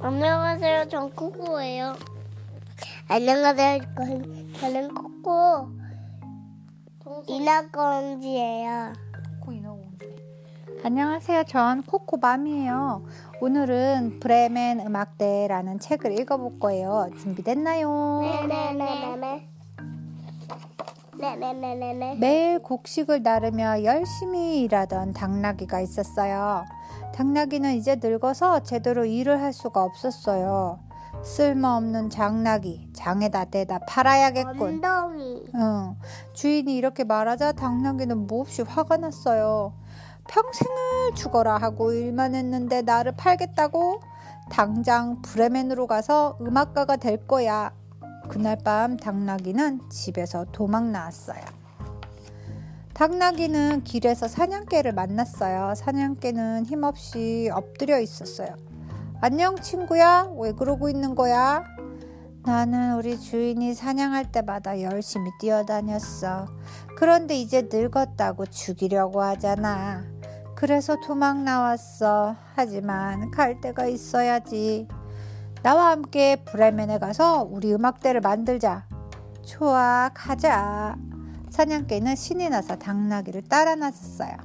안녕하세요. 전 코코예요. 안녕하세요. 전- 저는 코코 이나건지예요. 코코 인어공주. 안녕하세요. 전 코코맘이에요. 오늘은 브레멘 음악대라는 책을 읽어볼 거예요. 준비됐나요? 네네네네 네. 네네네네네. 매일 곡식을 나르며 열심히 일하던 당나귀가 있었어요. 당나귀는 이제 늙어서 제대로 일을 할 수가 없었어요. 쓸모없는 장나귀, 장에다 대다 팔아야겠군. 엉덩이. 응. 주인이 이렇게 말하자 당나귀는 몹시 화가 났어요. 평생을 죽어라 하고 일만 했는데 나를 팔겠다고? 당장 브레멘으로 가서 음악가가 될 거야. 그날 밤 당나귀는 집에서 도망 나왔어요. 당나귀는 길에서 사냥개를 만났어요. 사냥개는 힘없이 엎드려 있었어요. 안녕 친구야. 왜 그러고 있는 거야? 나는 우리 주인이 사냥할 때마다 열심히 뛰어다녔어. 그런데 이제 늙었다고 죽이려고 하잖아. 그래서 도망 나왔어. 하지만 갈 데가 있어야지. 나와 함께 브레멘에 가서 우리 음악대를 만들자. 좋아, 가자. 사냥개는 신이 나서 당나귀를 따라 나섰어요.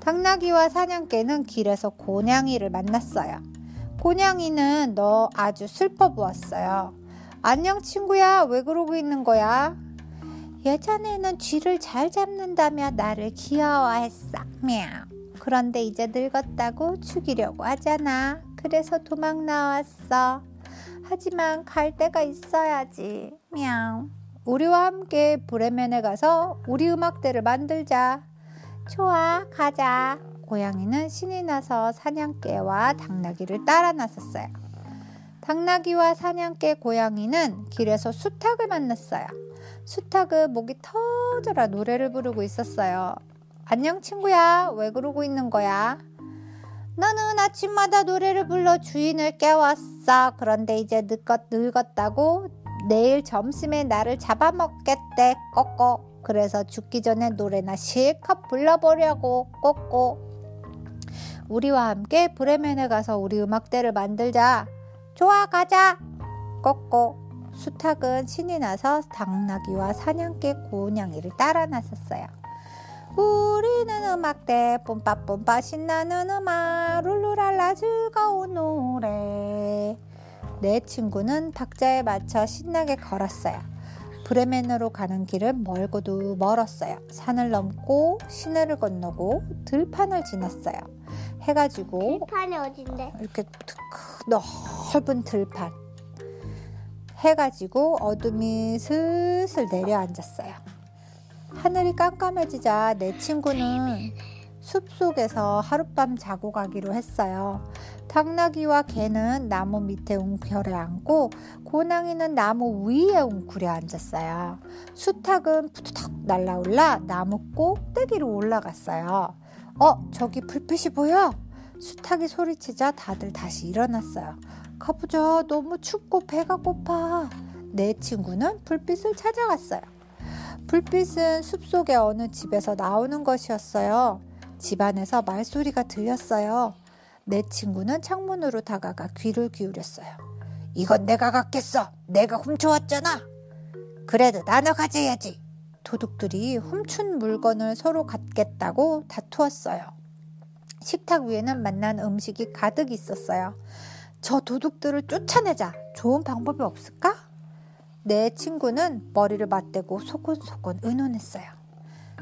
당나귀와 사냥개는 길에서 고냥이를 만났어요. 고냥이는 너 아주 슬퍼 보았어요. 안녕 친구야 왜 그러고 있는 거야? 예전에는 쥐를 잘 잡는다며 나를 귀여워했어. 미야. 그런데 이제 늙었다고 죽이려고 하잖아. 그래서 도망 나왔어. 하지만 갈 데가 있어야지. 미야. 우리와 함께 브레멘에 가서 우리 음악대를 만들자. 좋아, 가자. 고양이는 신이 나서 사냥개와 당나귀를 따라 나섰어요. 당나귀와 사냥개 고양이는 길에서 수탉을 만났어요. 수탉은 목이 터져라 노래를 부르고 있었어요. 안녕 친구야, 왜 그러고 있는 거야? 너는 아침마다 노래를 불러 주인을 깨웠어. 그런데 이제 늙었, 늙었다고 내일 점심에 나를 잡아먹겠대. 꼬꼬. 그래서 죽기 전에 노래나 실컷 불러보려고. 꼬꼬. 우리와 함께 브레멘에 가서 우리 음악대를 만들자. 좋아 가자 꼬꼬 수탉은 신이 나서 당나귀와 사냥개 고냥이를 따라 나섰어요 우리는 음악대 뿜빠뿜빠 신나는 음악 룰루랄라 즐거운 노래 내 친구는 박자에 맞춰 신나게 걸었어요 브레멘으로 가는 길은 멀고도 멀었어요 산을 넘고 시내를 건너고 들판을 지났어요 해가 지고 들판이 어딘데? 이렇게 넓은 들판 해가 지고 어둠이 슬슬 내려앉았어요. 하늘이 깜깜해지자 내 친구는 숲 속에서 하룻밤 자고 가기로 했어요. 당나귀와 개는 나무 밑에 웅결에 앉고 고낭이는 나무 위에 웅크려 앉았어요. 수탉은 푸드덕 날라올라 나무 꼭대기로 올라갔어요. 어, 저기 불빛이 보여? 수탉이 소리치자 다들 다시 일어났어요. 가보자. 너무 춥고 배가 고파. 내 친구는 불빛을 찾아갔어요. 불빛은 숲속의 어느 집에서 나오는 것이었어요. 집안에서 말소리가 들렸어요. 내 친구는 창문으로 다가가 귀를 기울였어요. 이건 내가 갖겠어. 내가 훔쳐왔잖아. 그래도 나눠 가져야지. 도둑들이 훔친 물건을 서로 갖겠다고 다투었어요. 식탁 위에는 맛난 음식이 가득 있었어요. 저 도둑들을 쫓아내자. 좋은 방법이 없을까? 내 친구는 머리를 맞대고 소곤소곤 의논했어요.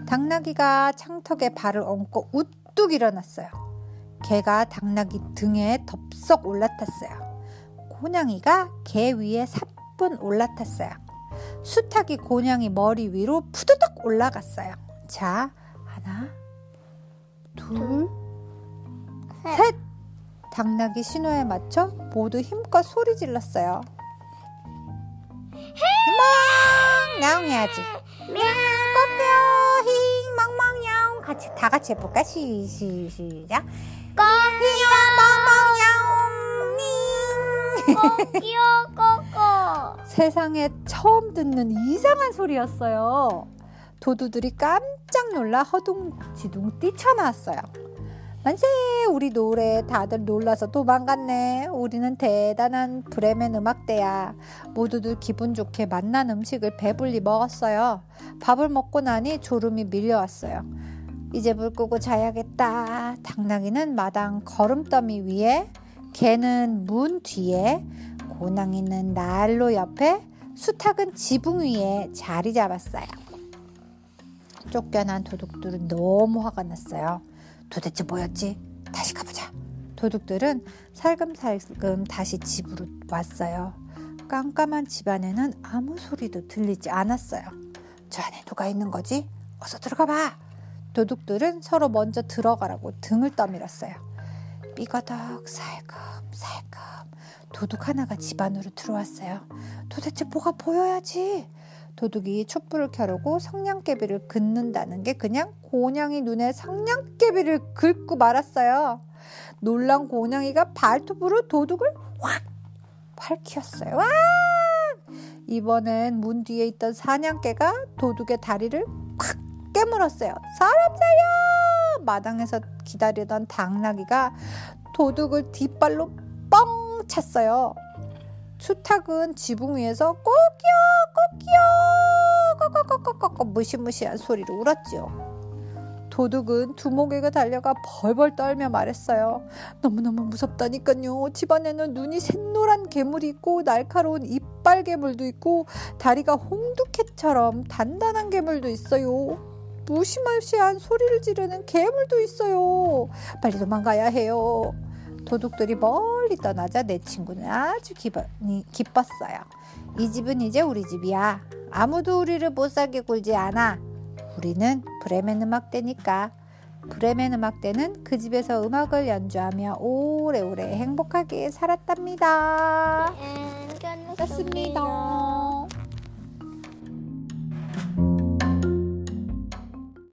당나귀가 창턱에 발을 얹고 우뚝 일어났어요. 개가 당나귀 등에 덥석 올라탔어요. 고냥이가 개 위에 사뿐 올라탔어요. 수탉이 고냥이 머리 위로 푸드덕 올라갔어요. 자, 하나, 둘, 셋! 당나귀 신호에 맞춰 모두 힘껏 소리 질렀어요. 희망! 해야지. 꼬뼈 힝 멍멍냥 같이 다 같이 해볼까? 시, 시, 시작. 꼬삐야 꼬끼요. 세상에 처음 듣는 이상한 소리였어요. 도두들이 깜짝 놀라 허둥지둥 뛰쳐나왔어요. 만세! 우리 노래 다들 놀라서 도망갔네. 우리는 대단한 브레멘 음악대야. 모두들 기분 좋게 맛난 음식을 배불리 먹었어요. 밥을 먹고 나니 졸음이 밀려왔어요. 이제 물 끄고 자야겠다. 당나귀는 마당 걸음더미 위에, 개는 문 뒤에, 고낭이는 난로 옆에, 수탉은 지붕 위에 자리 잡았어요. 쫓겨난 도둑들은 너무 화가 났어요. 도대체 뭐였지? 다시 가보자. 도둑들은 살금살금 다시 집으로 왔어요. 깜깜한 집 안에는 아무 소리도 들리지 않았어요. 저 안에 누가 있는 거지? 어서 들어가 봐. 도둑들은 서로 먼저 들어가라고 등을 떠밀었어요. 삐거덕 살금살금 도둑 하나가 집 안으로 들어왔어요. 도대체 뭐가 보여야지. 도둑이 촛불을 켜려고 성냥개비를 긋는다는 게 그냥 고냥이 눈에 성냥개비를 긁고 말았어요. 놀란 고냥이가 발톱으로 도둑을 확 밝혔어요. 와! 이번엔 문 뒤에 있던 사냥개가 도둑의 다리를 콱 깨물었어요. 사람 살려! 마당에서 기다리던 당나귀가 도둑을 뒷발로 뻥 찼어요. 수탉은 지붕 위에서 꼬끼야 꼬끼야 꺼꺼꺼꺼꺼 무시무시한 소리로 울었지요. 도둑은 두목에게 달려가 벌벌 떨며 말했어요. 너무너무 무섭다니까요. 집안에는 눈이 샛노란 괴물이 있고 날카로운 이빨 괴물도 있고 다리가 홍두깨처럼 단단한 괴물도 있어요. 무시무시한 소리를 지르는 괴물도 있어요. 빨리 도망가야 해요. 도둑들이 멀리 떠나자 내 친구는 아주 기뻐니, 기뻤어요. 이 집은 이제 우리 집이야. 아무도 우리를 못 살게 굴지 않아. 우리는 브레멘 음악대니까. 브레멘 음악대는 그 집에서 음악을 연주하며 오래오래 행복하게 살았답니다. 음, 끝났습니다.